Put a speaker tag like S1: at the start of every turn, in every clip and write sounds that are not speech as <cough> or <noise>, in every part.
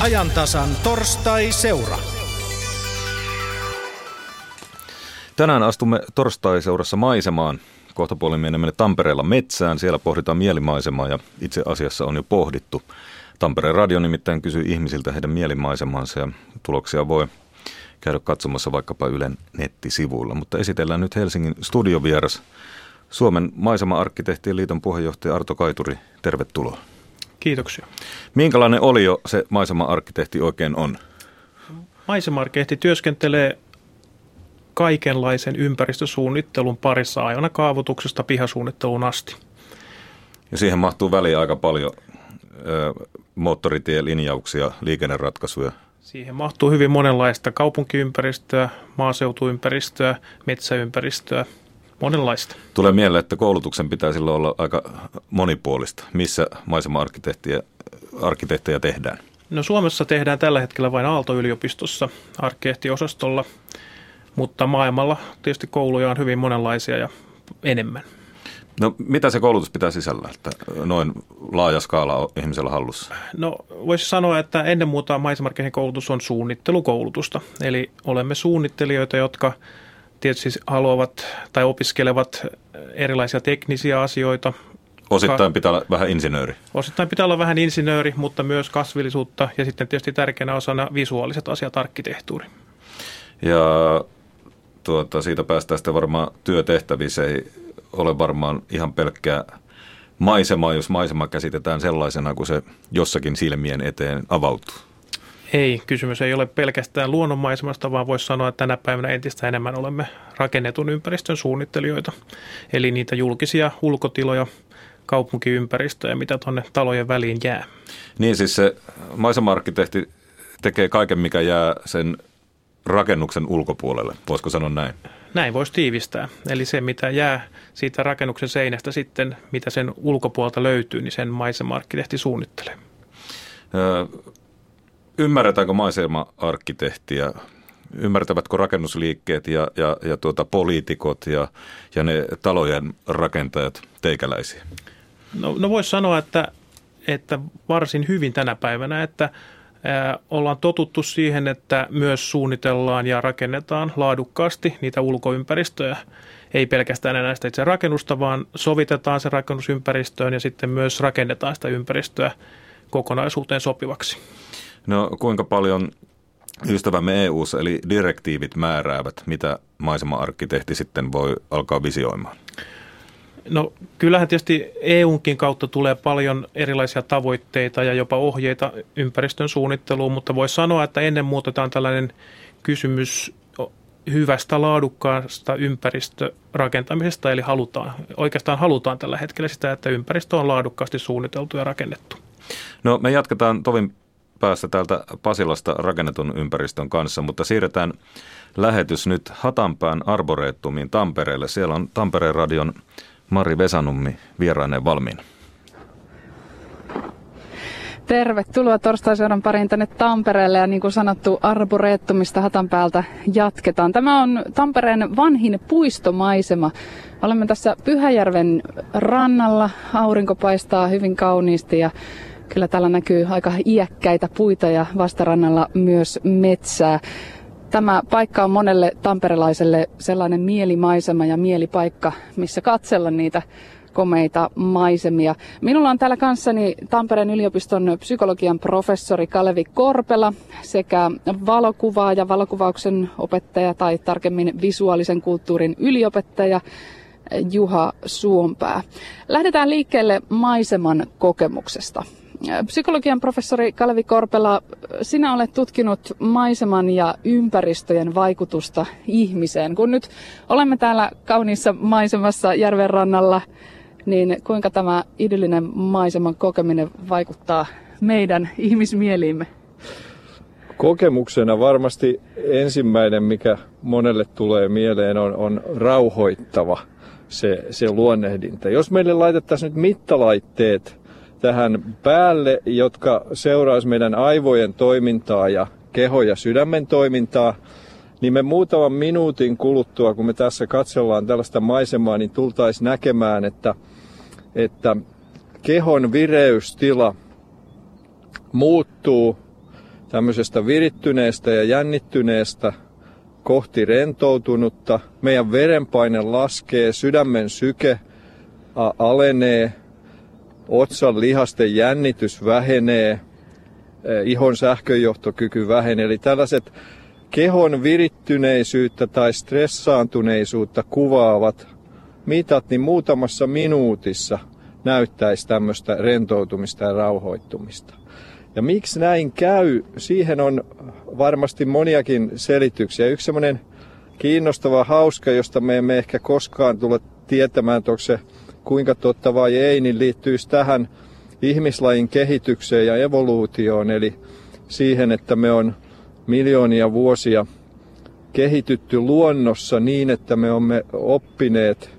S1: ajantasan torstai-seura.
S2: Tänään astumme torstai-seurassa maisemaan. Kohta puolin menemme Tampereella metsään. Siellä pohditaan mielimaisemaa ja itse asiassa on jo pohdittu. Tampereen radio nimittäin kysyy ihmisiltä heidän mielimaisemansa ja tuloksia voi käydä katsomassa vaikkapa Ylen nettisivuilla. Mutta esitellään nyt Helsingin studiovieras Suomen maisema-arkkitehtien liiton puheenjohtaja Arto Kaituri. Tervetuloa.
S3: Kiitoksia.
S2: Minkälainen olio se maisema-arkkitehti oikein on?
S3: Maisema-arkkitehti työskentelee kaikenlaisen ympäristösuunnittelun parissa aina kaavoituksesta pihasuunnitteluun asti.
S2: Ja siihen mahtuu väliin aika paljon ö, moottoritielinjauksia, liikenneratkaisuja.
S3: Siihen mahtuu hyvin monenlaista kaupunkiympäristöä, maaseutuympäristöä, metsäympäristöä, monenlaista.
S2: Tulee mieleen, että koulutuksen pitää silloin olla aika monipuolista. Missä maisema-arkkitehtejä tehdään?
S3: No Suomessa tehdään tällä hetkellä vain Aalto-yliopistossa arkkitehtiosastolla, mutta maailmalla tietysti kouluja on hyvin monenlaisia ja enemmän.
S2: No mitä se koulutus pitää sisällä, että noin laaja skaala on ihmisellä hallussa?
S3: No voisi sanoa, että ennen muuta maisemarkkinoiden koulutus on suunnittelukoulutusta. Eli olemme suunnittelijoita, jotka tietysti haluavat tai opiskelevat erilaisia teknisiä asioita.
S2: Osittain pitää olla vähän insinööri.
S3: Osittain pitää olla vähän insinööri, mutta myös kasvillisuutta ja sitten tietysti tärkeänä osana visuaaliset asiat, arkkitehtuuri.
S2: Ja tuota, siitä päästään sitten varmaan työtehtäviin. Se ei ole varmaan ihan pelkkää maisemaa, jos maisema käsitetään sellaisena kuin se jossakin silmien eteen avautuu.
S3: Ei, kysymys ei ole pelkästään luonnonmaisemasta, vaan voisi sanoa, että tänä päivänä entistä enemmän olemme rakennetun ympäristön suunnittelijoita. Eli niitä julkisia ulkotiloja, kaupunkiympäristöjä, mitä tuonne talojen väliin jää.
S2: Niin siis se maisema-arkkitehti tekee kaiken, mikä jää sen rakennuksen ulkopuolelle, voisiko sanoa näin?
S3: Näin voisi tiivistää. Eli se, mitä jää siitä rakennuksen seinästä sitten, mitä sen ulkopuolta löytyy, niin sen maisema-arkkitehti suunnittelee.
S2: Öö, ymmärretäänkö maisema-arkkitehtiä? Ymmärtävätkö rakennusliikkeet ja, ja, ja tuota, poliitikot ja, ja ne talojen rakentajat teikäläisiä?
S3: No, no voisi sanoa, että, että varsin hyvin tänä päivänä, että ollaan totuttu siihen, että myös suunnitellaan ja rakennetaan laadukkaasti niitä ulkoympäristöjä. Ei pelkästään enää sitä itse rakennusta, vaan sovitetaan se rakennusympäristöön ja sitten myös rakennetaan sitä ympäristöä kokonaisuuteen sopivaksi.
S2: No kuinka paljon ystävämme eu eli direktiivit määräävät, mitä maisema-arkkitehti sitten voi alkaa visioimaan?
S3: No kyllähän tietysti EUnkin kautta tulee paljon erilaisia tavoitteita ja jopa ohjeita ympäristön suunnitteluun, mutta voi sanoa, että ennen muuta tämä on tällainen kysymys hyvästä laadukkaasta ympäristörakentamisesta, eli halutaan, oikeastaan halutaan tällä hetkellä sitä, että ympäristö on laadukkaasti suunniteltu ja rakennettu.
S2: No me jatketaan tovin päästä täältä Pasilasta rakennetun ympäristön kanssa, mutta siirretään lähetys nyt Hatanpään Arboreettumiin Tampereelle. Siellä on Tampereen radion Mari Vesanummi vieraineen valmiina.
S4: Tervetuloa torstai pariin tänne Tampereelle ja niin kuin sanottu Arboreettumista Hatanpäältä jatketaan. Tämä on Tampereen vanhin puistomaisema. Olemme tässä Pyhäjärven rannalla. Aurinko paistaa hyvin kauniisti ja kyllä täällä näkyy aika iäkkäitä puita ja vastarannalla myös metsää. Tämä paikka on monelle tamperelaiselle sellainen mielimaisema ja mielipaikka, missä katsella niitä komeita maisemia. Minulla on täällä kanssani Tampereen yliopiston psykologian professori Kalevi Korpela sekä valokuvaa ja valokuvauksen opettaja tai tarkemmin visuaalisen kulttuurin yliopettaja Juha Suompää. Lähdetään liikkeelle maiseman kokemuksesta. Psykologian professori Kalevi Korpela, sinä olet tutkinut maiseman ja ympäristöjen vaikutusta ihmiseen. Kun nyt olemme täällä kauniissa maisemassa järven rannalla, niin kuinka tämä idyllinen maiseman kokeminen vaikuttaa meidän ihmismieliimme?
S5: Kokemuksena varmasti ensimmäinen, mikä monelle tulee mieleen, on, on rauhoittava se, se luonnehdinta. Jos meille laitettaisiin nyt mittalaitteet tähän päälle, jotka seuraisi meidän aivojen toimintaa ja keho- ja sydämen toimintaa, niin me muutaman minuutin kuluttua, kun me tässä katsellaan tällaista maisemaa, niin tultaisiin näkemään, että, että kehon vireystila muuttuu tämmöisestä virittyneestä ja jännittyneestä kohti rentoutunutta. Meidän verenpaine laskee, sydämen syke alenee, otsan lihasten jännitys vähenee, ihon sähköjohtokyky vähenee. Eli tällaiset kehon virittyneisyyttä tai stressaantuneisuutta kuvaavat mitat, niin muutamassa minuutissa näyttäisi tämmöistä rentoutumista ja rauhoittumista. Ja miksi näin käy, siihen on varmasti moniakin selityksiä. Yksi semmoinen kiinnostava, hauska, josta me emme ehkä koskaan tule tietämään, onko se kuinka totta vai ei, niin liittyisi tähän ihmislajin kehitykseen ja evoluutioon, eli siihen, että me on miljoonia vuosia kehitytty luonnossa niin, että me olemme oppineet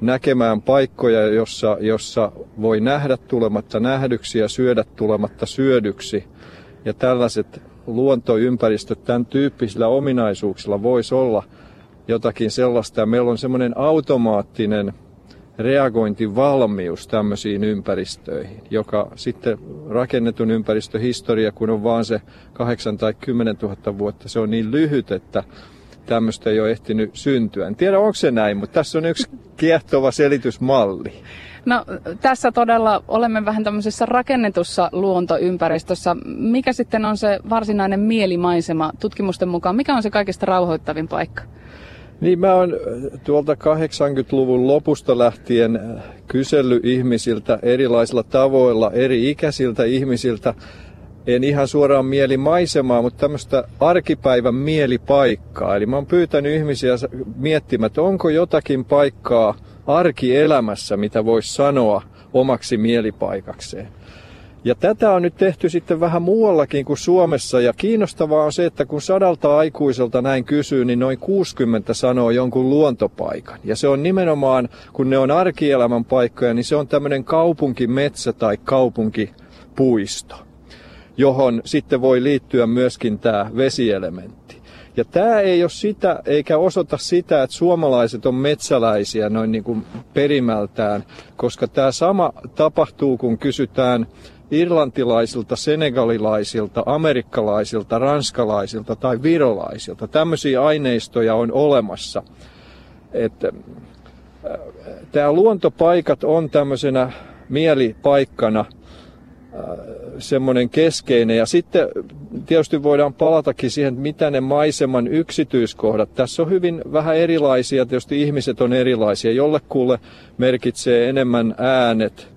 S5: näkemään paikkoja, jossa, jossa voi nähdä tulematta nähdyksi ja syödä tulematta syödyksi. Ja tällaiset luontoympäristöt tämän tyyppisillä ominaisuuksilla voisi olla jotakin sellaista. Meillä on semmoinen automaattinen reagointivalmius tämmöisiin ympäristöihin, joka sitten rakennetun ympäristöhistoria, kun on vaan se 8 tai 10 000 vuotta, se on niin lyhyt, että tämmöistä ei ole ehtinyt syntyä. En tiedä, onko se näin, mutta tässä on yksi kiehtova selitysmalli.
S4: No tässä todella olemme vähän tämmöisessä rakennetussa luontoympäristössä. Mikä sitten on se varsinainen mielimaisema tutkimusten mukaan? Mikä on se kaikista rauhoittavin paikka?
S5: Niin mä oon tuolta 80-luvun lopusta lähtien kysellyt ihmisiltä erilaisilla tavoilla, eri ikäisiltä ihmisiltä, en ihan suoraan mielimaisemaa, mutta tämmöistä arkipäivän mielipaikkaa. Eli mä oon pyytänyt ihmisiä miettimään, että onko jotakin paikkaa arkielämässä, mitä voisi sanoa omaksi mielipaikakseen. Ja tätä on nyt tehty sitten vähän muuallakin kuin Suomessa. Ja kiinnostavaa on se, että kun sadalta aikuiselta näin kysyy, niin noin 60 sanoo jonkun luontopaikan. Ja se on nimenomaan, kun ne on arkielämän paikkoja, niin se on tämmöinen kaupunkimetsä tai kaupunkipuisto johon sitten voi liittyä myöskin tämä vesielementti. Ja tämä ei ole sitä, eikä osoita sitä, että suomalaiset on metsäläisiä noin niin kuin perimältään, koska tämä sama tapahtuu, kun kysytään irlantilaisilta, senegalilaisilta, amerikkalaisilta, ranskalaisilta tai virolaisilta. Tämmöisiä aineistoja on olemassa. Että äh, tämä luontopaikat on tämmöisenä mielipaikkana – semmoinen keskeinen. Ja sitten tietysti voidaan palatakin siihen, että mitä ne maiseman yksityiskohdat. Tässä on hyvin vähän erilaisia, tietysti ihmiset on erilaisia. Jollekulle merkitsee enemmän äänet,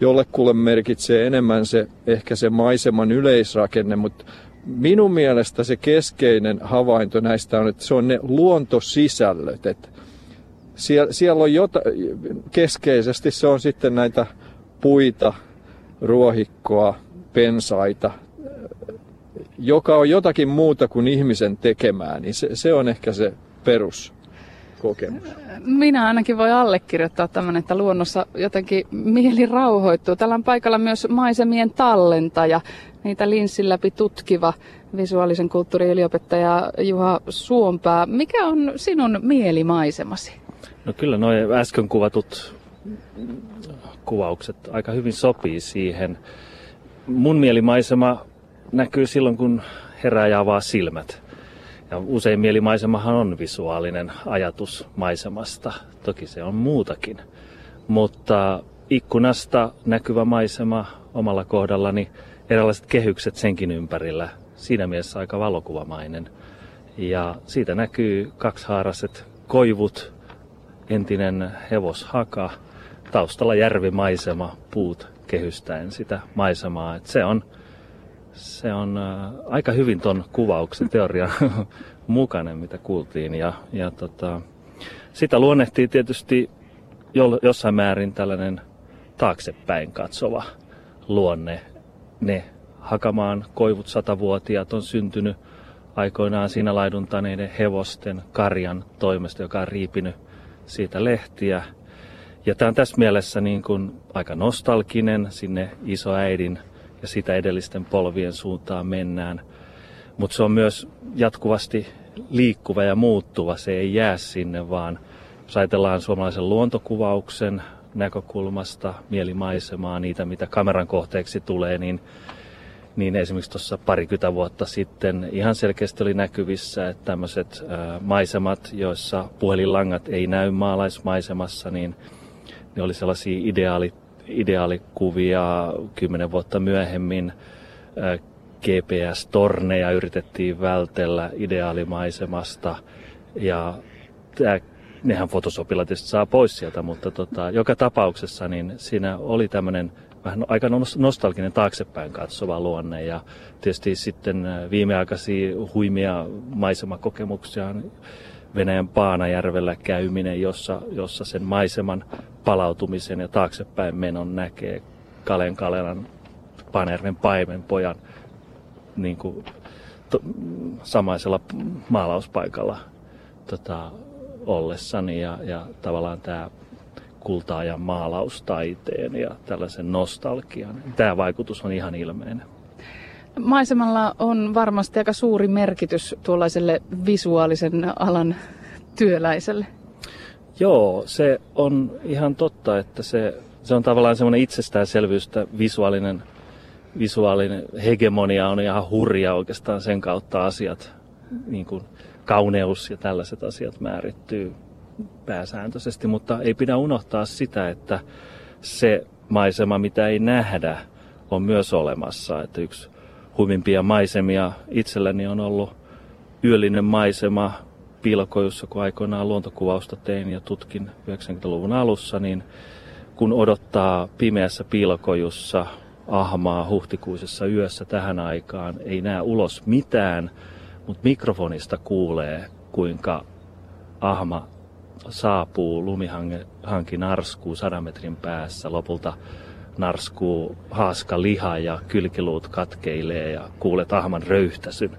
S5: jollekulle merkitsee enemmän se ehkä se maiseman yleisrakenne, mutta minun mielestä se keskeinen havainto näistä on, että se on ne luontosisällöt. Että siellä, siellä on jota, keskeisesti se on sitten näitä puita, ruohikkoa, pensaita, joka on jotakin muuta kuin ihmisen tekemää, niin se, se on ehkä se perus kokemus.
S4: Minä ainakin voi allekirjoittaa tämän, että luonnossa jotenkin mieli rauhoittuu. Täällä on paikalla myös maisemien tallentaja, niitä linssin läpi tutkiva visuaalisen kulttuurin yliopettaja Juha Suompää. Mikä on sinun mielimaisemasi?
S6: No kyllä nuo äsken kuvatut kuvaukset aika hyvin sopii siihen. Mun mielimaisema näkyy silloin, kun herää ja avaa silmät. Ja usein mielimaisemahan on visuaalinen ajatus maisemasta. Toki se on muutakin. Mutta ikkunasta näkyvä maisema omalla kohdallani, erilaiset kehykset senkin ympärillä, siinä mielessä aika valokuvamainen. Ja siitä näkyy kaksihaaraset koivut, entinen hevoshaka – taustalla järvimaisema, puut kehystäen sitä maisemaa. Et se on, se on äh, aika hyvin ton kuvauksen teoria <laughs> mukainen, mitä kuultiin. Ja, ja tota, sitä luonnehtii tietysti jo, jossain määrin tällainen taaksepäin katsova luonne. Ne hakamaan koivut satavuotiaat on syntynyt aikoinaan siinä laiduntaneiden hevosten karjan toimesta, joka on riipinyt siitä lehtiä – ja tämä on tässä mielessä niin kuin aika nostalginen sinne isoäidin ja sitä edellisten polvien suuntaan mennään. Mutta se on myös jatkuvasti liikkuva ja muuttuva. Se ei jää sinne, vaan jos ajatellaan suomalaisen niin esimerkiksi tuossa parikymmentä vuotta sitten ihan selkeästi oli näkyvissä, että tämmöiset maisemat, joissa puhelinlangat ei näy maalaismaisemassa, niin ne oli sellaisia ideaali, ideaalikuvia kymmenen vuotta myöhemmin. GPS-torneja yritettiin vältellä ideaalimaisemasta ja tämä nehän fotosopilla tietysti saa pois sieltä, mutta tota, joka tapauksessa niin siinä oli tämmöinen vähän aika nostalginen taaksepäin katsova luonne ja tietysti sitten äh, viimeaikaisia huimia maisemakokemuksia Venäjän Paanajärvellä käyminen, jossa, jossa sen maiseman palautumisen ja taaksepäin menon näkee Kalen Kalelan Paanajärven paimenpojan niin kuin, to, samaisella maalauspaikalla tota, ollessani ja, ja tavallaan tämä kultaajan maalaustaiteen ja tällaisen nostalgian. Tämä vaikutus on ihan ilmeinen.
S4: Maisemalla on varmasti aika suuri merkitys tuollaiselle visuaalisen alan työläiselle.
S6: Joo, se on ihan totta, että se, se on tavallaan semmoinen itsestäänselvyys, että visuaalinen, visuaalinen hegemonia on ihan hurja oikeastaan sen kautta asiat, niin kuin kauneus ja tällaiset asiat määrittyy pääsääntöisesti, mutta ei pidä unohtaa sitä, että se maisema, mitä ei nähdä, on myös olemassa. Että yksi huimimpia maisemia. Itselläni on ollut yöllinen maisema piilokojussa, kun aikoinaan luontokuvausta tein ja tutkin 90-luvun alussa, niin kun odottaa pimeässä piilokojussa ahmaa huhtikuisessa yössä tähän aikaan, ei näe ulos mitään, mutta mikrofonista kuulee, kuinka ahma saapuu, lumihanki narskuu sadan metrin päässä, lopulta narskuu haaska liha ja kylkiluut katkeilee ja kuulet ahman röyhtäsyn.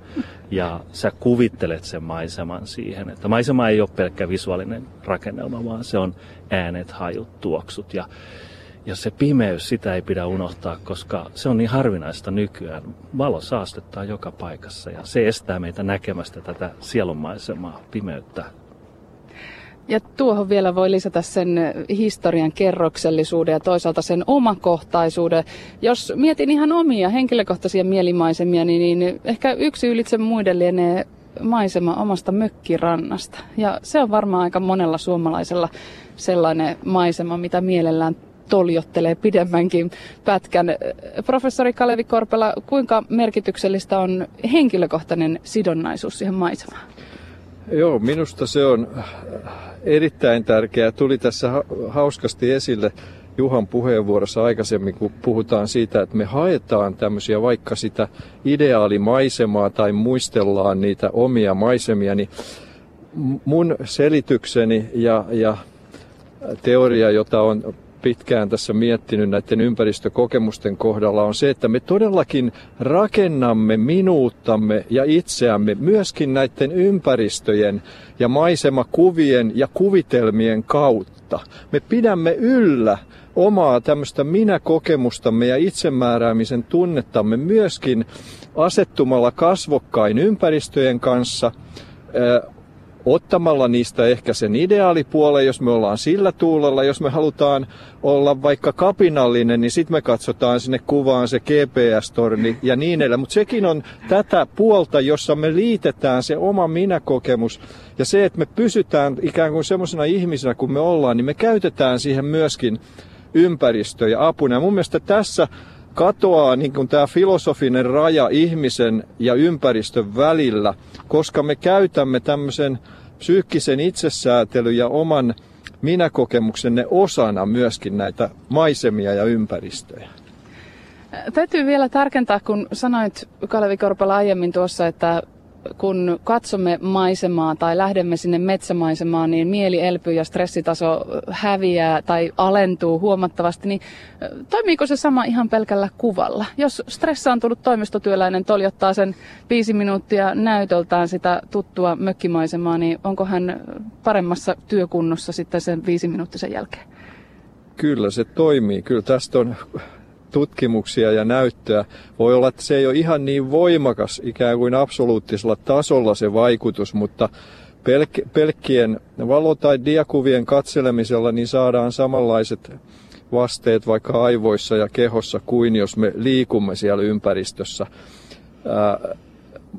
S6: Ja sä kuvittelet sen maiseman siihen, että maisema ei ole pelkkä visuaalinen rakennelma, vaan se on äänet, hajut, tuoksut ja ja se pimeys, sitä ei pidä unohtaa, koska se on niin harvinaista nykyään. Valo saastettaa joka paikassa ja se estää meitä näkemästä tätä sielunmaisemaa, pimeyttä.
S4: Ja tuohon vielä voi lisätä sen historian kerroksellisuuden ja toisaalta sen omakohtaisuuden. Jos mietin ihan omia henkilökohtaisia mielimaisemia, niin, niin ehkä yksi ylitse muiden lienee maisema omasta mökkirannasta. Ja se on varmaan aika monella suomalaisella sellainen maisema, mitä mielellään toljottelee pidemmänkin pätkän. Professori Kalevi Korpela, kuinka merkityksellistä on henkilökohtainen sidonnaisuus siihen maisemaan?
S5: Joo, minusta se on erittäin tärkeää. Tuli tässä hauskasti esille Juhan puheenvuorossa aikaisemmin, kun puhutaan siitä, että me haetaan tämmöisiä vaikka sitä ideaalimaisemaa tai muistellaan niitä omia maisemia, niin mun selitykseni ja, ja teoria, jota on pitkään tässä miettinyt näiden ympäristökokemusten kohdalla on se, että me todellakin rakennamme minuuttamme ja itseämme myöskin näiden ympäristöjen ja maisemakuvien ja kuvitelmien kautta. Me pidämme yllä omaa tämmöistä minäkokemustamme ja itsemääräämisen tunnettamme myöskin asettumalla kasvokkain ympäristöjen kanssa, ottamalla niistä ehkä sen ideaalipuolen, jos me ollaan sillä tuulella, jos me halutaan olla vaikka kapinallinen, niin sitten me katsotaan sinne kuvaan se GPS-torni ja niin edelleen. Mutta sekin on tätä puolta, jossa me liitetään se oma minäkokemus ja se, että me pysytään ikään kuin semmoisena ihmisenä kuin me ollaan, niin me käytetään siihen myöskin ympäristö ja apuna. Ja mun mielestä tässä katoaa niin kuin tämä filosofinen raja ihmisen ja ympäristön välillä, koska me käytämme tämmöisen psyykkisen itsesäätelyn ja oman minäkokemuksenne osana myöskin näitä maisemia ja ympäristöjä.
S4: Täytyy vielä tarkentaa, kun sanoit Kalevi Korpala aiemmin tuossa, että kun katsomme maisemaa tai lähdemme sinne metsämaisemaan, niin mieli elpyy ja stressitaso häviää tai alentuu huomattavasti, niin toimiiko se sama ihan pelkällä kuvalla? Jos stressaantunut toimistotyöläinen toljottaa sen viisi minuuttia näytöltään sitä tuttua mökkimaisemaa, niin onko hän paremmassa työkunnossa sitten sen viisi minuuttisen jälkeen?
S5: Kyllä se toimii. Kyllä tästä on tutkimuksia ja näyttöä. Voi olla, että se ei ole ihan niin voimakas ikään kuin absoluuttisella tasolla se vaikutus, mutta pelk- pelkkien valo- tai diakuvien katselemisella niin saadaan samanlaiset vasteet vaikka aivoissa ja kehossa kuin jos me liikumme siellä ympäristössä.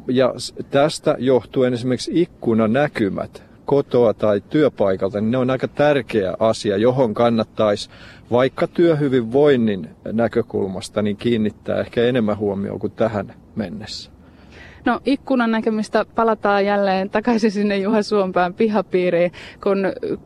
S5: Ja tästä johtuen esimerkiksi ikkunanäkymät kotoa tai työpaikalta, niin ne on aika tärkeä asia, johon kannattaisi vaikka työhyvinvoinnin näkökulmasta niin kiinnittää ehkä enemmän huomioon kuin tähän mennessä.
S4: No ikkunan näkemistä palataan jälleen takaisin sinne Juha Suompään pihapiiriin. Kun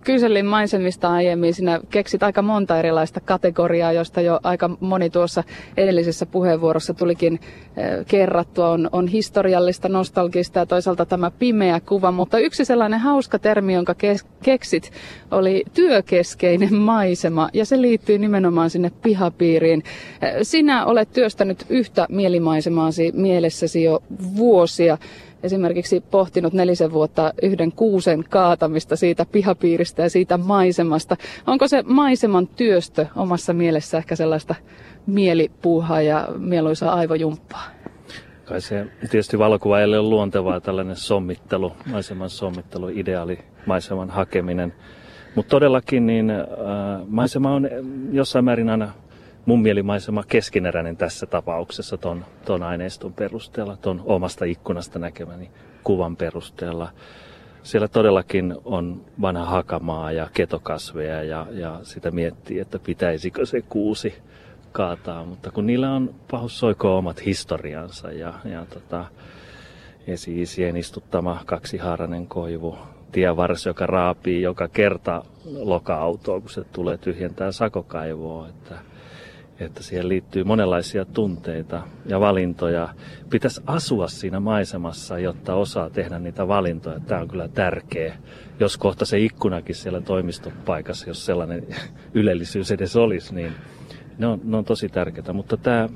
S4: kyselin maisemista aiemmin, sinä keksit aika monta erilaista kategoriaa, josta jo aika moni tuossa edellisessä puheenvuorossa tulikin eh, kerrattua. On, on historiallista, nostalgista ja toisaalta tämä pimeä kuva, mutta yksi sellainen hauska termi, jonka keksit, oli työkeskeinen maisema ja se liittyy nimenomaan sinne pihapiiriin. Eh, sinä olet työstänyt yhtä mielimaisemaasi mielessäsi jo vuosia esimerkiksi pohtinut nelisen vuotta yhden kuusen kaatamista siitä pihapiiristä ja siitä maisemasta. Onko se maiseman työstö omassa mielessä ehkä sellaista mielipuuhaa ja mieluisaa aivojumppaa?
S6: Kai se tietysti valokuva on luontevaa tällainen sommittelu, maiseman sommittelu, ideaali maiseman hakeminen. Mutta todellakin niin, äh, maisema on jossain määrin aina mun mielimaisema keskeneräinen tässä tapauksessa ton, ton aineiston perusteella, ton omasta ikkunasta näkemäni kuvan perusteella. Siellä todellakin on vanha hakamaa ja ketokasveja ja, ja sitä miettii, että pitäisikö se kuusi kaataa, mutta kun niillä on pahus soiko omat historiansa ja, ja tota, esi-isien istuttama kaksihaarainen koivu, tienvarsi, joka raapii joka kerta loka-autoa, kun se tulee tyhjentää sakokaivoa. Että että siihen liittyy monenlaisia tunteita ja valintoja. Pitäisi asua siinä maisemassa, jotta osaa tehdä niitä valintoja. Tämä on kyllä tärkeä. Jos kohta se ikkunakin siellä toimistopaikassa, jos sellainen <laughs> ylellisyys edes olisi, niin ne on, ne on tosi tärkeitä. Mutta tämä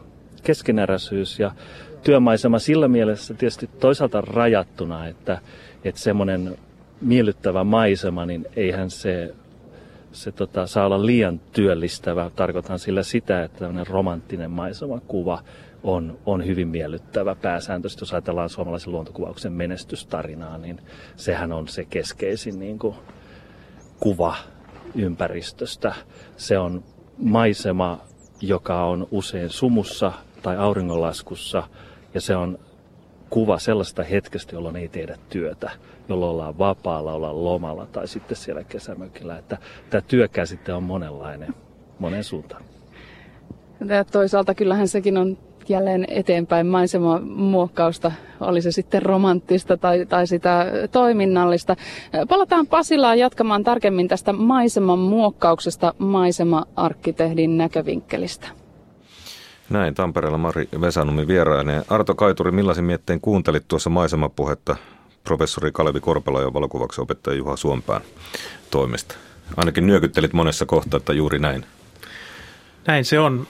S6: keskeneräisyys ja työmaisema sillä mielessä tietysti toisaalta rajattuna, että, että semmoinen miellyttävä maisema, niin eihän se se tota, saa olla liian työllistävä. Tarkoitan sillä sitä, että tämmöinen romanttinen maisemakuva on, on hyvin miellyttävä pääsääntöisesti. Jos ajatellaan suomalaisen luontokuvauksen menestystarinaa, niin sehän on se keskeisin niin kuin, kuva ympäristöstä. Se on maisema, joka on usein sumussa tai auringonlaskussa, ja se on kuva sellaista hetkestä, jolloin ei tehdä työtä, jolloin ollaan vapaalla, ollaan lomalla tai sitten siellä kesämökillä. Että tämä työkäsite on monenlainen, monen suuntaan.
S4: Ja toisaalta kyllähän sekin on jälleen eteenpäin muokkausta, oli se sitten romanttista tai, tai sitä toiminnallista. Palataan Pasilaan jatkamaan tarkemmin tästä maiseman muokkauksesta maisema-arkkitehdin näkövinkkelistä.
S2: Näin Tampereella Mari Vesanumi vierainen. Arto Kaituri, millaisen mietteen kuuntelit tuossa maisemapuhetta professori Kalevi Korpela ja valokuvauksen opettaja Juha Suompään toimesta? Ainakin nyökyttelit monessa kohtaa, että juuri näin.
S3: Näin se on.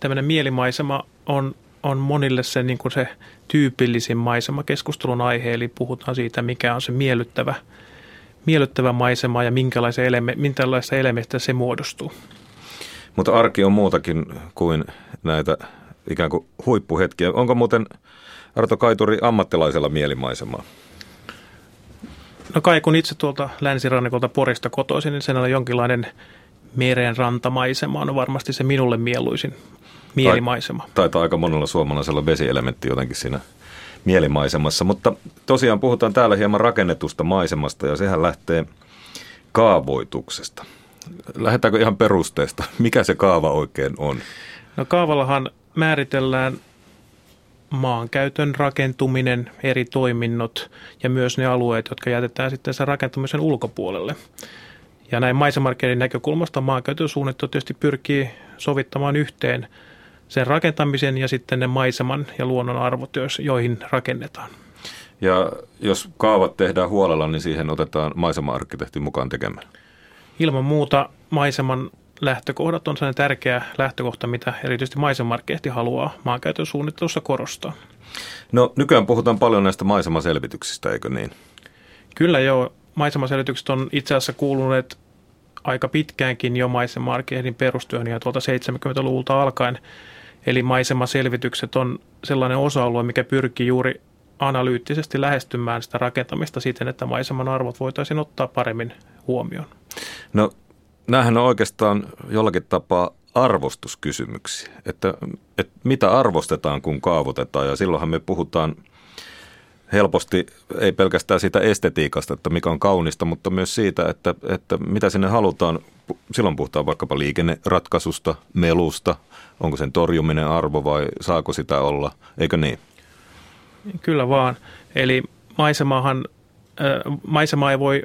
S3: Tämmöinen mielimaisema on, on monille se, niin kuin se tyypillisin maisema keskustelun aihe, eli puhutaan siitä, mikä on se miellyttävä, miellyttävä maisema ja minkälaisia, eleme, minkälaista se muodostuu.
S2: Mutta arki on muutakin kuin näitä ikään kuin huippuhetkiä. Onko muuten Arto Kaituri ammattilaisella mielimaisemaa?
S3: No kai kun itse tuolta länsirannikolta Porista kotoisin, niin sen on jonkinlainen meren rantamaisema on varmasti se minulle mieluisin mielimaisema.
S2: Taitaa aika monella suomalaisella vesielementti jotenkin siinä mielimaisemassa, mutta tosiaan puhutaan täällä hieman rakennetusta maisemasta ja sehän lähtee kaavoituksesta. Lähdetäänkö ihan perusteesta? Mikä se kaava oikein on?
S3: No kaavallahan määritellään maankäytön rakentuminen, eri toiminnot ja myös ne alueet, jotka jätetään sitten sen rakentumisen ulkopuolelle. Ja näin maisemarkkinoiden näkökulmasta maankäytön suunnittelu tietysti pyrkii sovittamaan yhteen sen rakentamisen ja sitten ne maiseman ja luonnon arvot, joihin rakennetaan.
S2: Ja jos kaavat tehdään huolella, niin siihen otetaan maisema-arkkitehti mukaan tekemään
S3: ilman muuta maiseman lähtökohdat on sellainen tärkeä lähtökohta, mitä erityisesti maisemarkkehti haluaa maankäytön suunnittelussa korostaa.
S2: No nykyään puhutaan paljon näistä maisemaselvityksistä, eikö niin?
S3: Kyllä joo. Maisemaselvitykset on itse asiassa kuuluneet aika pitkäänkin jo maisemarkehdin perustyön ja tuolta 70-luvulta alkaen. Eli maisemaselvitykset on sellainen osa-alue, mikä pyrkii juuri analyyttisesti lähestymään sitä rakentamista siten, että maiseman arvot voitaisiin ottaa paremmin huomioon.
S2: No näähän on oikeastaan jollakin tapaa arvostuskysymyksiä, että, että mitä arvostetaan, kun kaavoitetaan. Ja silloinhan me puhutaan helposti ei pelkästään siitä estetiikasta, että mikä on kaunista, mutta myös siitä, että, että mitä sinne halutaan. Silloin puhutaan vaikkapa liikenneratkaisusta, melusta, onko sen torjuminen arvo vai saako sitä olla, eikö niin?
S3: Kyllä vaan. Eli maisemahan, maisema ei voi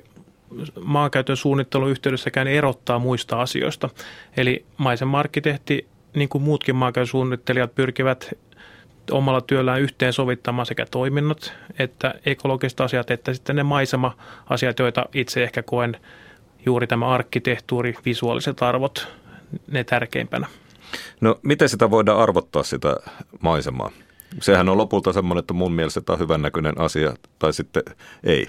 S3: maankäytön suunnittelun yhteydessäkään erottaa muista asioista. Eli maisema-arkkitehti, niin kuin muutkin maankäytön suunnittelijat, pyrkivät omalla työllään yhteensovittamaan sekä toiminnot että ekologiset asiat, että sitten ne maisema-asiat, joita itse ehkä koen juuri tämä arkkitehtuuri, visuaaliset arvot, ne tärkeimpänä.
S2: No miten sitä voidaan arvottaa sitä maisemaa? Sehän on lopulta semmoinen, että mun mielestä tämä on hyvännäköinen asia, tai sitten ei.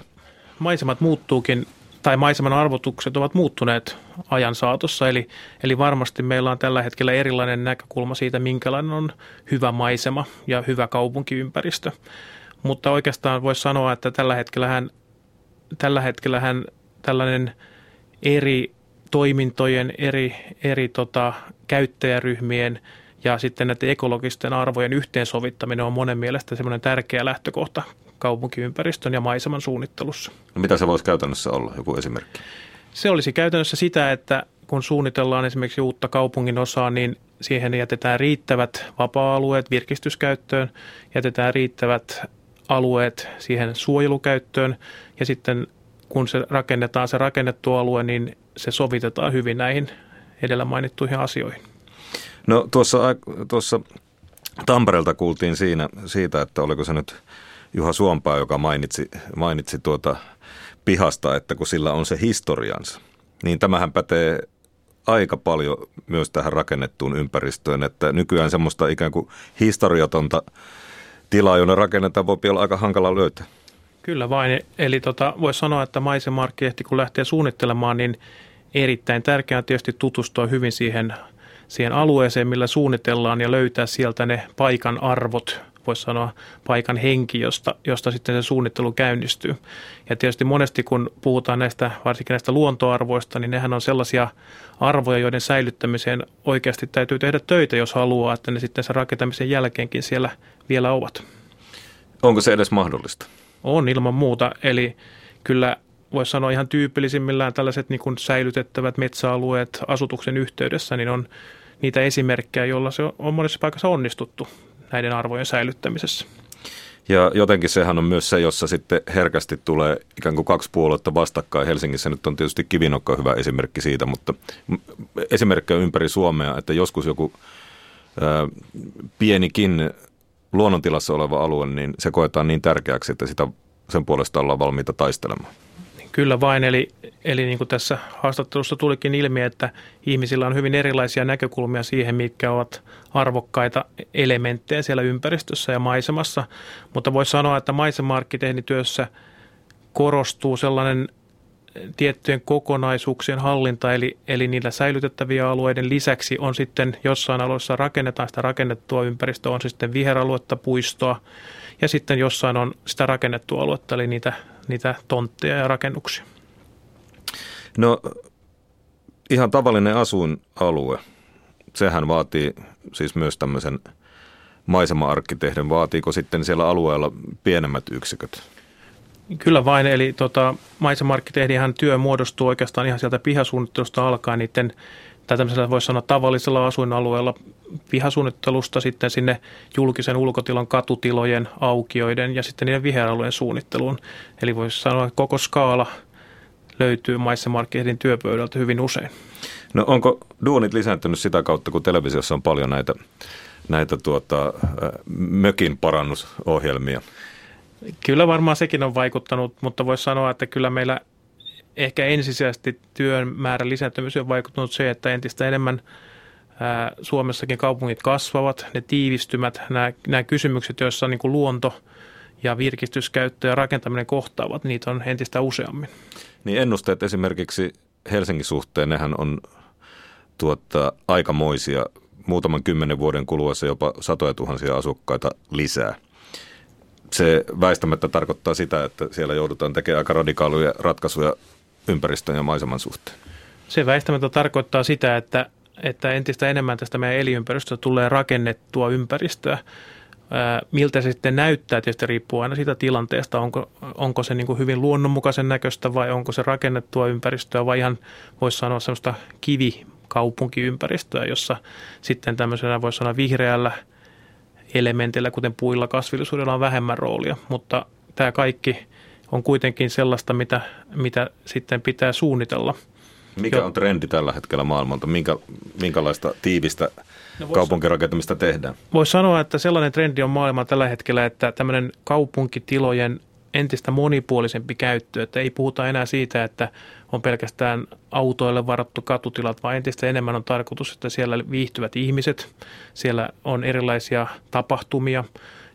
S3: Maisemat muuttuukin tai maiseman arvotukset ovat muuttuneet ajan saatossa, eli, eli varmasti meillä on tällä hetkellä erilainen näkökulma siitä, minkälainen on hyvä maisema ja hyvä kaupunkiympäristö. Mutta oikeastaan voisi sanoa, että tällä hetkellähän, tällä hetkellähän tällainen eri toimintojen, eri, eri tota, käyttäjäryhmien ja sitten näiden ekologisten arvojen yhteensovittaminen on monen mielestä semmoinen tärkeä lähtökohta kaupunkiympäristön ja maiseman suunnittelussa.
S2: No mitä se voisi käytännössä olla, joku esimerkki?
S3: Se olisi käytännössä sitä, että kun suunnitellaan esimerkiksi uutta kaupungin osaa, niin siihen jätetään riittävät vapaa-alueet virkistyskäyttöön, jätetään riittävät alueet siihen suojelukäyttöön ja sitten kun se rakennetaan se rakennettu alue, niin se sovitetaan hyvin näihin edellä mainittuihin asioihin.
S2: No tuossa, tuossa Tampereelta kuultiin siinä, siitä, että oliko se nyt Juha Suompaa, joka mainitsi, mainitsi tuota pihasta, että kun sillä on se historiansa, niin tämähän pätee aika paljon myös tähän rakennettuun ympäristöön, että nykyään semmoista ikään kuin historiatonta tilaa, jonne rakennetaan, voi olla aika hankala löytää.
S3: Kyllä vain, eli tota, voisi sanoa, että maisemarkkehti kun lähtee suunnittelemaan, niin erittäin tärkeää on tietysti tutustua hyvin siihen, siihen alueeseen, millä suunnitellaan ja löytää sieltä ne paikan arvot, voisi sanoa paikan henki, josta, josta sitten se suunnittelu käynnistyy. Ja tietysti monesti kun puhutaan näistä, varsinkin näistä luontoarvoista, niin nehän on sellaisia arvoja, joiden säilyttämiseen oikeasti täytyy tehdä töitä, jos haluaa, että ne sitten sen rakentamisen jälkeenkin siellä vielä ovat.
S2: Onko se edes mahdollista?
S3: On ilman muuta, eli kyllä voisi sanoa ihan tyypillisimmillään tällaiset niin kuin säilytettävät metsäalueet asutuksen yhteydessä, niin on niitä esimerkkejä, joilla se on monessa paikassa onnistuttu näiden arvojen säilyttämisessä.
S2: Ja jotenkin sehän on myös se, jossa sitten herkästi tulee ikään kuin kaksi puoluetta vastakkain. Helsingissä nyt on tietysti Kivinokka hyvä esimerkki siitä, mutta esimerkkejä ympäri Suomea, että joskus joku ää, pienikin luonnontilassa oleva alue, niin se koetaan niin tärkeäksi, että sitä sen puolesta ollaan valmiita taistelemaan.
S3: Kyllä vain, eli, eli niin kuin tässä haastattelussa tulikin ilmi, että ihmisillä on hyvin erilaisia näkökulmia siihen, mitkä ovat arvokkaita elementtejä siellä ympäristössä ja maisemassa. Mutta voisi sanoa, että maisema työssä korostuu sellainen tiettyjen kokonaisuuksien hallinta, eli, eli niillä säilytettäviä alueiden lisäksi on sitten jossain alueessa rakennetaan sitä rakennettua ympäristöä, on sitten viheraluetta, puistoa, ja sitten jossain on sitä rakennettua aluetta, eli niitä niitä tontteja ja rakennuksia?
S2: No ihan tavallinen asuinalue. Sehän vaatii siis myös tämmöisen maisema-arkkitehden. Vaatiiko sitten siellä alueella pienemmät yksiköt?
S3: Kyllä vain, eli tota, maisema työ muodostuu oikeastaan ihan sieltä pihasuunnittelusta alkaen niiden tai tämmöisellä voisi sanoa tavallisella asuinalueella pihasuunnittelusta sitten sinne julkisen ulkotilan katutilojen, aukioiden ja sitten niiden viheralueen suunnitteluun. Eli voisi sanoa, että koko skaala löytyy maissamarkkinoiden työpöydältä hyvin usein.
S2: No onko duunit lisääntynyt sitä kautta, kun televisiossa on paljon näitä, näitä tuota, mökin parannusohjelmia?
S3: Kyllä varmaan sekin on vaikuttanut, mutta voisi sanoa, että kyllä meillä ehkä ensisijaisesti työn määrän lisääntymiseen on vaikuttanut se, että entistä enemmän Suomessakin kaupungit kasvavat, ne tiivistymät, nämä, nämä kysymykset, joissa niin kuin luonto ja virkistyskäyttö ja rakentaminen kohtaavat, niitä on entistä useammin.
S2: Niin ennusteet esimerkiksi Helsingin suhteen, nehän on tuota, aikamoisia, muutaman kymmenen vuoden kuluessa jopa satoja tuhansia asukkaita lisää. Se väistämättä tarkoittaa sitä, että siellä joudutaan tekemään aika radikaaluja ratkaisuja ympäristön ja maiseman suhteen.
S3: Se väistämättä tarkoittaa sitä, että, että entistä enemmän tästä meidän elinympäristöstä tulee rakennettua ympäristöä. Miltä se sitten näyttää, tietysti riippuu aina siitä tilanteesta, onko, onko se niin kuin hyvin luonnonmukaisen näköistä vai onko se rakennettua ympäristöä vai ihan voisi sanoa sellaista kivikaupunkiympäristöä, jossa sitten tämmöisenä voisi sanoa vihreällä elementillä, kuten puilla kasvillisuudella on vähemmän roolia, mutta tämä kaikki on kuitenkin sellaista, mitä, mitä sitten pitää suunnitella.
S2: Mikä on trendi tällä hetkellä maailmalta? Minkä, minkälaista tiivistä no kaupunkirakentamista tehdään?
S3: Voisi sanoa, että sellainen trendi on maailmalla tällä hetkellä, että tämmöinen kaupunkitilojen entistä monipuolisempi käyttö, että ei puhuta enää siitä, että on pelkästään autoille varattu katutilat, vaan entistä enemmän on tarkoitus, että siellä viihtyvät ihmiset, siellä on erilaisia tapahtumia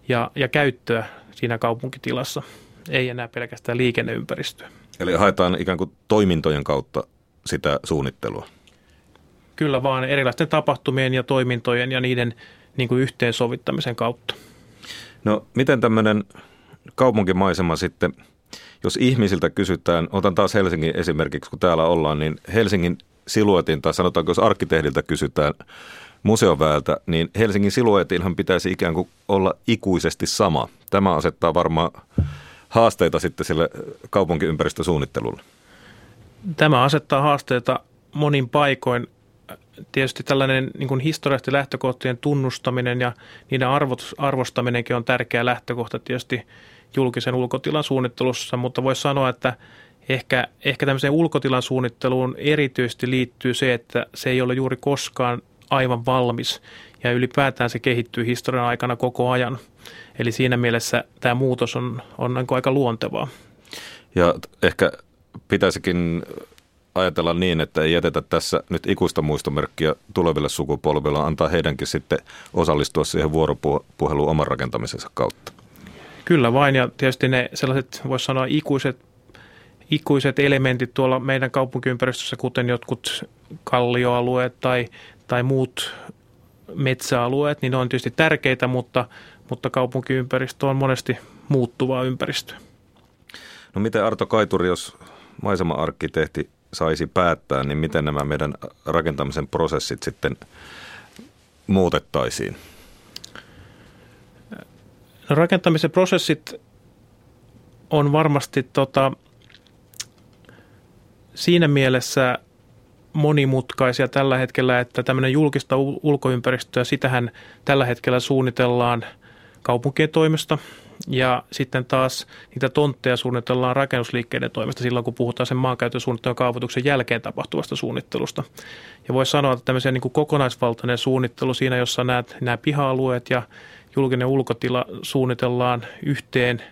S3: ja, ja käyttöä siinä kaupunkitilassa, ei enää pelkästään liikenneympäristöä.
S2: Eli haetaan ikään kuin toimintojen kautta sitä suunnittelua.
S3: Kyllä vaan erilaisten tapahtumien ja toimintojen ja niiden niin kuin yhteensovittamisen kautta.
S2: No miten tämmöinen kaupunkimaisema sitten, jos ihmisiltä kysytään, otan taas Helsingin esimerkiksi, kun täällä ollaan, niin Helsingin siluetin, tai sanotaanko jos arkkitehdiltä kysytään museoväeltä, niin Helsingin siluetinhan pitäisi ikään kuin olla ikuisesti sama. Tämä asettaa varmaan haasteita sitten sille kaupunkiympäristösuunnittelulle.
S3: Tämä asettaa haasteita monin paikoin. Tietysti tällainen niin kuin historiallisesti lähtökohtien tunnustaminen ja niiden arvostaminenkin on tärkeä lähtökohta tietysti julkisen ulkotilan suunnittelussa, mutta voisi sanoa, että ehkä, ehkä tämmöiseen ulkotilan suunnitteluun erityisesti liittyy se, että se ei ole juuri koskaan aivan valmis ja ylipäätään se kehittyy historian aikana koko ajan. Eli siinä mielessä tämä muutos on, on niin aika luontevaa.
S2: Ja ehkä pitäisikin ajatella niin, että ei jätetä tässä nyt ikuista muistomerkkiä tuleville sukupolville, antaa heidänkin sitten osallistua siihen vuoropuheluun oman rakentamisensa kautta.
S3: Kyllä vain, ja tietysti ne sellaiset, voisi sanoa, ikuiset, ikuiset elementit tuolla meidän kaupunkiympäristössä, kuten jotkut kallioalueet tai, tai muut metsäalueet, niin ne on tietysti tärkeitä, mutta, mutta kaupunkiympäristö on monesti muuttuvaa ympäristöä.
S2: No miten Arto Kaituri, jos maisema-arkkitehti saisi päättää, niin miten nämä meidän rakentamisen prosessit sitten muutettaisiin?
S3: No, rakentamisen prosessit on varmasti tota, siinä mielessä monimutkaisia tällä hetkellä, että tämmöinen julkista ulkoympäristöä, sitähän tällä hetkellä suunnitellaan kaupunkien toimesta ja sitten taas niitä tontteja suunnitellaan rakennusliikkeiden toimesta silloin, kun puhutaan sen maankäytön suunnittelun kaavoituksen jälkeen tapahtuvasta suunnittelusta. Ja voisi sanoa, että tämmöisen niin kuin kokonaisvaltainen suunnittelu siinä, jossa näet nämä piha-alueet ja julkinen ulkotila suunnitellaan yhteen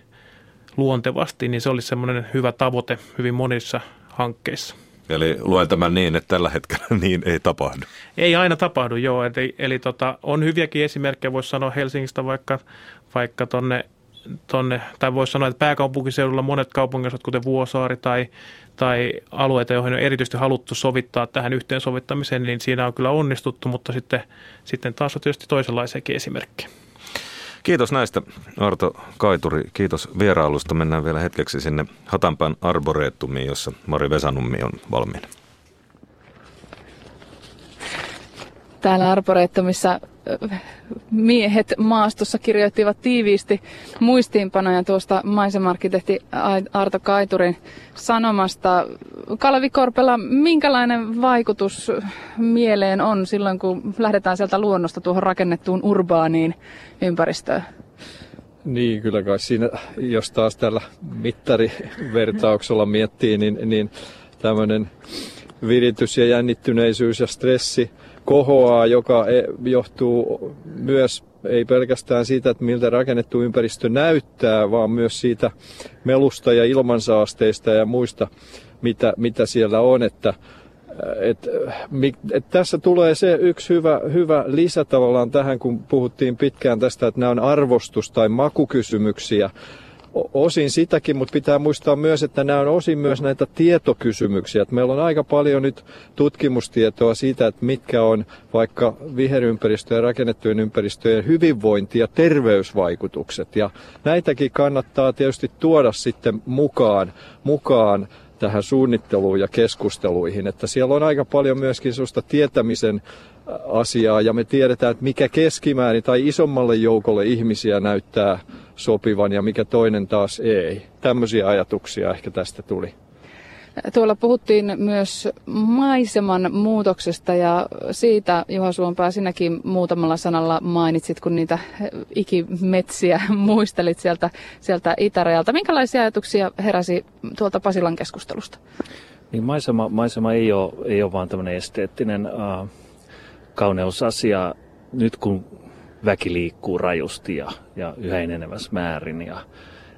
S3: luontevasti, niin se olisi semmoinen hyvä tavoite hyvin monissa hankkeissa.
S2: Eli luen tämän niin, että tällä hetkellä <laughs> niin ei tapahdu.
S3: Ei aina tapahdu, joo. Eli, eli tota, on hyviäkin esimerkkejä, voisi sanoa Helsingistä vaikka, vaikka tonne, tonne, tai voisi sanoa, että pääkaupunkiseudulla monet kaupungit, kuten Vuosaari tai, tai alueita, joihin on erityisesti haluttu sovittaa tähän yhteensovittamiseen, niin siinä on kyllä onnistuttu, mutta sitten, sitten taas on tietysti toisenlaisiakin esimerkkejä.
S2: Kiitos näistä Arto Kaituri. Kiitos vierailusta. Mennään vielä hetkeksi sinne Hatanpään Arboreettumiin, jossa Mari Vesanummi on valmiina.
S4: Täällä Arboreettumissa miehet maastossa kirjoittivat tiiviisti muistiinpanoja tuosta maisemarkkitehti Arto Kaiturin sanomasta. Kalevi Korpela, minkälainen vaikutus mieleen on silloin, kun lähdetään sieltä luonnosta tuohon rakennettuun urbaaniin ympäristöön?
S5: Niin, kyllä kai siinä, jos taas tällä mittarivertauksella miettii, niin, niin tämmöinen viritys ja jännittyneisyys ja stressi kohoaa, joka e, johtuu myös ei pelkästään siitä, että miltä rakennettu ympäristö näyttää, vaan myös siitä melusta ja ilmansaasteista ja muista, mitä, mitä siellä on. Että, et, et tässä tulee se yksi hyvä, hyvä lisä tavallaan tähän, kun puhuttiin pitkään tästä, että nämä on arvostus- tai makukysymyksiä osin sitäkin, mutta pitää muistaa myös, että nämä on osin myös näitä tietokysymyksiä. Että meillä on aika paljon nyt tutkimustietoa siitä, että mitkä on vaikka viherympäristöjen ja rakennettujen ympäristöjen hyvinvointi- ja terveysvaikutukset. Ja näitäkin kannattaa tietysti tuoda sitten mukaan, mukaan tähän suunnitteluun ja keskusteluihin. Että siellä on aika paljon myöskin sellaista tietämisen asiaa ja me tiedetään, että mikä keskimäärin tai isommalle joukolle ihmisiä näyttää sopivan ja mikä toinen taas ei. Tämmöisiä ajatuksia ehkä tästä tuli.
S4: Tuolla puhuttiin myös maiseman muutoksesta ja siitä, Juha Suompää, sinäkin muutamalla sanalla mainitsit, kun niitä ikimetsiä <laughs> muistelit sieltä, sieltä itärajalta. Minkälaisia ajatuksia heräsi tuolta Pasilan keskustelusta?
S6: Niin maisema, maisema ei, ole, ei ole vaan tämmöinen esteettinen äh, kauneusasia. Nyt kun väki liikkuu rajusti ja, ja yhä enenevässä määrin ja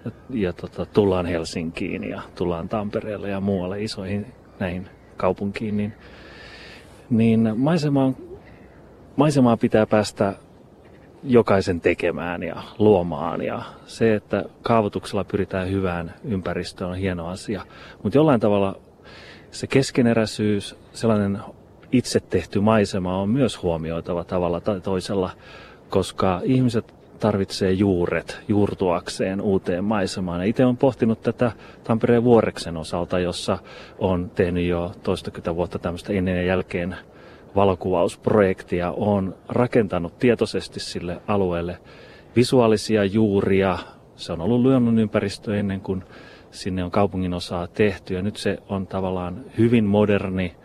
S6: ja, ja tota, tullaan Helsinkiin ja tullaan Tampereelle ja muualle isoihin näihin kaupunkiin, niin, niin maisemaa, maisemaa pitää päästä jokaisen tekemään ja luomaan. Ja se, että kaavoituksella pyritään hyvään ympäristöön on hieno asia. Mutta jollain tavalla se keskeneräisyys, sellainen itse tehty maisema on myös huomioitava tavalla tai toisella, koska ihmiset tarvitsee juuret juurtuakseen uuteen maisemaan. Itse olen pohtinut tätä Tampereen Vuoreksen osalta, jossa on tehnyt jo toistakymmentä vuotta tämmöistä ennen ja jälkeen valokuvausprojektia. on rakentanut tietoisesti sille alueelle visuaalisia juuria. Se on ollut luonnonympäristö ennen kuin sinne on kaupungin osaa tehty. Ja nyt se on tavallaan hyvin moderni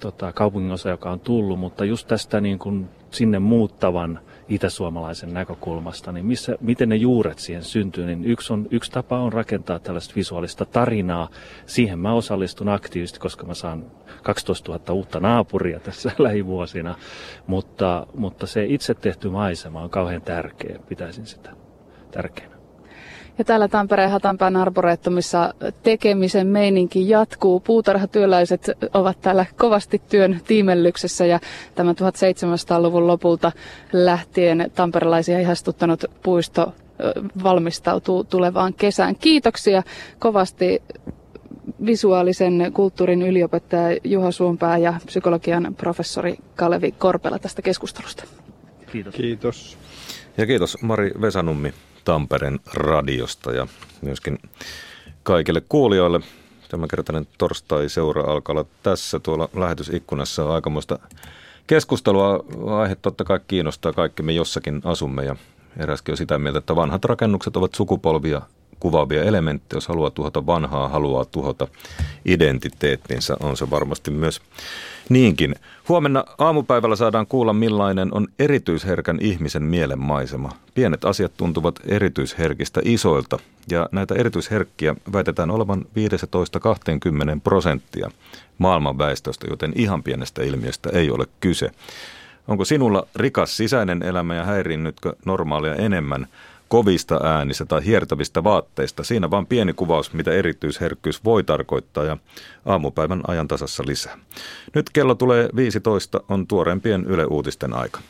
S6: tota, kaupungin osa, joka on tullut, mutta just tästä niin kuin sinne muuttavan itäsuomalaisen näkökulmasta, niin missä, miten ne juuret siihen syntyy, niin yksi, on, yksi tapa on rakentaa tällaista visuaalista tarinaa. Siihen mä osallistun aktiivisesti, koska mä saan 12 000 uutta naapuria tässä <laughs> lähivuosina, mutta, mutta se itse tehty maisema on kauhean tärkeä, pitäisin sitä tärkeänä.
S4: Ja täällä Tampereen Hatanpään arboreettomissa tekemisen meininki jatkuu. Puutarhatyöläiset ovat täällä kovasti työn tiimellyksessä ja tämä 1700-luvun lopulta lähtien tamperelaisia ihastuttanut puisto valmistautuu tulevaan kesään. Kiitoksia kovasti visuaalisen kulttuurin yliopettaja Juha Suompää ja psykologian professori Kalevi Korpela tästä keskustelusta.
S5: Kiitos. Kiitos.
S2: Ja kiitos Mari Vesanummi Tampereen radiosta ja myöskin kaikille kuulijoille. Tämänkertainen torstai-seura alkaa olla tässä. Tuolla lähetysikkunassa on aikamoista keskustelua. Aihe totta kai kiinnostaa. Kaikki me jossakin asumme ja eräskin on sitä mieltä, että vanhat rakennukset ovat sukupolvia kuvaavia elementtejä. Jos haluaa tuhota vanhaa, haluaa tuhota identiteettinsä, on se varmasti myös niinkin. Huomenna aamupäivällä saadaan kuulla, millainen on erityisherkän ihmisen mielenmaisema. Pienet asiat tuntuvat erityisherkistä isoilta, ja näitä erityisherkkiä väitetään olevan 15-20 prosenttia maailman väestöstä, joten ihan pienestä ilmiöstä ei ole kyse. Onko sinulla rikas sisäinen elämä ja häiriinnytkö normaalia enemmän kovista äänistä tai hiertävistä vaatteista. Siinä vaan pieni kuvaus, mitä erityisherkkyys voi tarkoittaa ja aamupäivän ajan tasassa lisää. Nyt kello tulee 15, on tuoreempien Yle Uutisten aika.